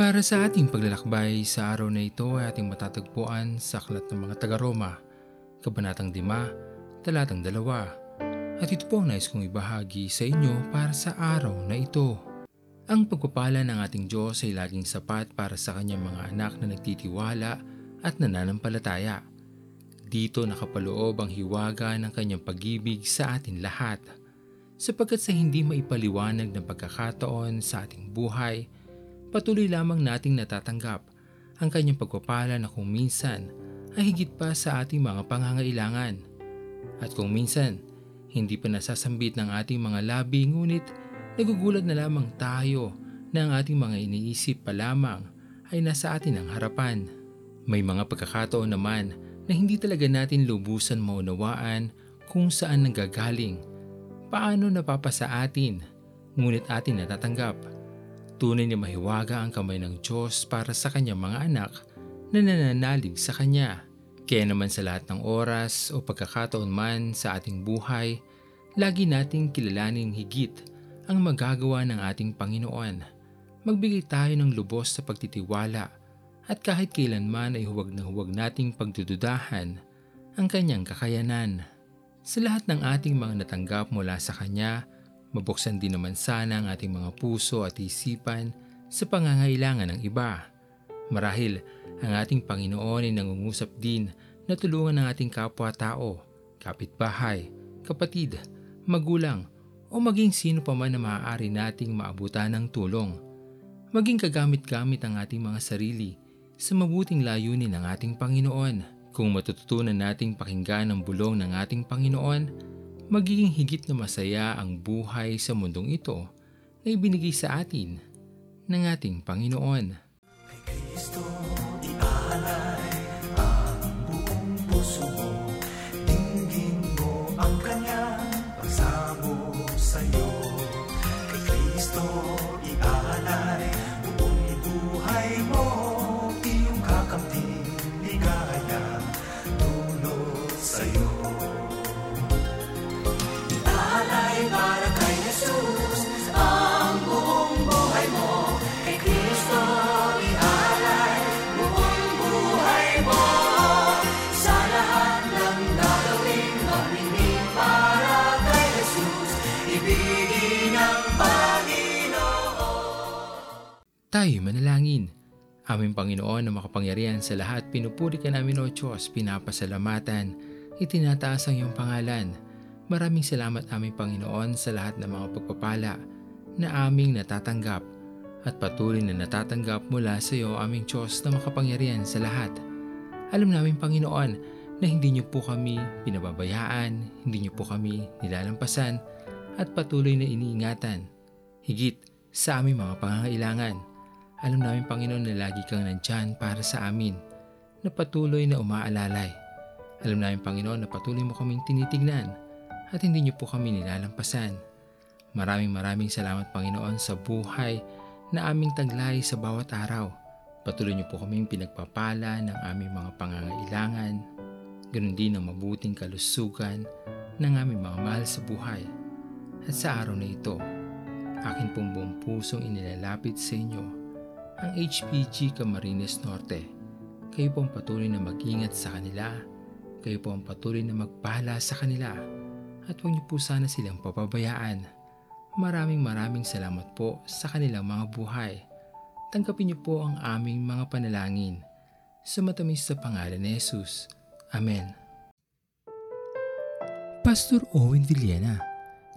Para sa ating paglalakbay sa araw na ito ay ating matatagpuan sa Aklat ng mga taga-Roma, Kabanatang 5, Talatang 2. At ito po ang nais kong ibahagi sa inyo para sa araw na ito. Ang pagpapala ng ating Diyos ay laging sapat para sa kanyang mga anak na nagtitiwala at nananampalataya. Dito nakapaloob ang hiwaga ng kanyang pag-ibig sa atin lahat. Sapagkat sa hindi maipaliwanag ng pagkakataon sa ating buhay, patuloy lamang nating natatanggap ang kanyang pagpapala na kung minsan ay higit pa sa ating mga pangangailangan. At kung minsan, hindi pa nasasambit ng ating mga labi ngunit nagugulat na lamang tayo na ang ating mga iniisip pa lamang ay nasa atin ang harapan. May mga pagkakataon naman na hindi talaga natin lubusan maunawaan kung saan nanggagaling, paano napapasa atin, ngunit atin natatanggap. Tunay na mahiwaga ang kamay ng Diyos para sa kanyang mga anak na nananalig sa Kanya. Kaya naman sa lahat ng oras o pagkakataon man sa ating buhay, lagi nating kilalanin higit ang magagawa ng ating Panginoon. Magbigay tayo ng lubos sa pagtitiwala at kahit kailanman ay huwag na huwag nating pagdududahan ang kanyang kakayanan. Sa lahat ng ating mga natanggap mula sa Kanya, mabuksan din naman sana ang ating mga puso at isipan sa pangangailangan ng iba. Marahil, ang ating Panginoon ay nangungusap din na tulungan ng ating kapwa-tao, kapitbahay, kapatid, magulang, o maging sino pa man na maaari nating maabutan ng tulong. Maging kagamit-gamit ang ating mga sarili sa mabuting layunin ng ating Panginoon. Kung matututunan nating pakinggan ang bulong ng ating Panginoon, magiging higit na masaya ang buhay sa mundong ito na ibinigay sa atin ng ating Panginoon. Tayo manalangin. Aming Panginoon na makapangyarihan sa lahat, pinupuri ka namin o Diyos, pinapasalamatan, itinataas ang iyong pangalan. Maraming salamat aming Panginoon sa lahat ng mga pagpapala na aming natatanggap at patuloy na natatanggap mula sa iyo aming Diyos na makapangyarihan sa lahat. Alam namin Panginoon na hindi niyo po kami pinababayaan, hindi niyo po kami nilalampasan at patuloy na iniingatan. Higit sa aming mga pangangailangan. Alam namin Panginoon na lagi kang nandyan para sa amin, na patuloy na umaalalay. Alam namin Panginoon na patuloy mo kaming tinitignan at hindi niyo po kami nilalampasan. Maraming maraming salamat Panginoon sa buhay na aming taglay sa bawat araw. Patuloy niyo po kaming pinagpapala ng aming mga pangangailangan, ganun din ang mabuting kalusugan ng aming mga mahal sa buhay. At sa araw na ito, akin pong buong pusong inilalapit sa inyo ang HPG Camarines Norte. Kayo po ang patuloy na mag-ingat sa kanila. Kayo po ang patuloy na magpala sa kanila. At huwag niyo po sana silang papabayaan. Maraming maraming salamat po sa kanilang mga buhay. Tanggapin niyo po ang aming mga panalangin. Sa matamis sa pangalan ni Jesus. Amen. Pastor Owen Villena,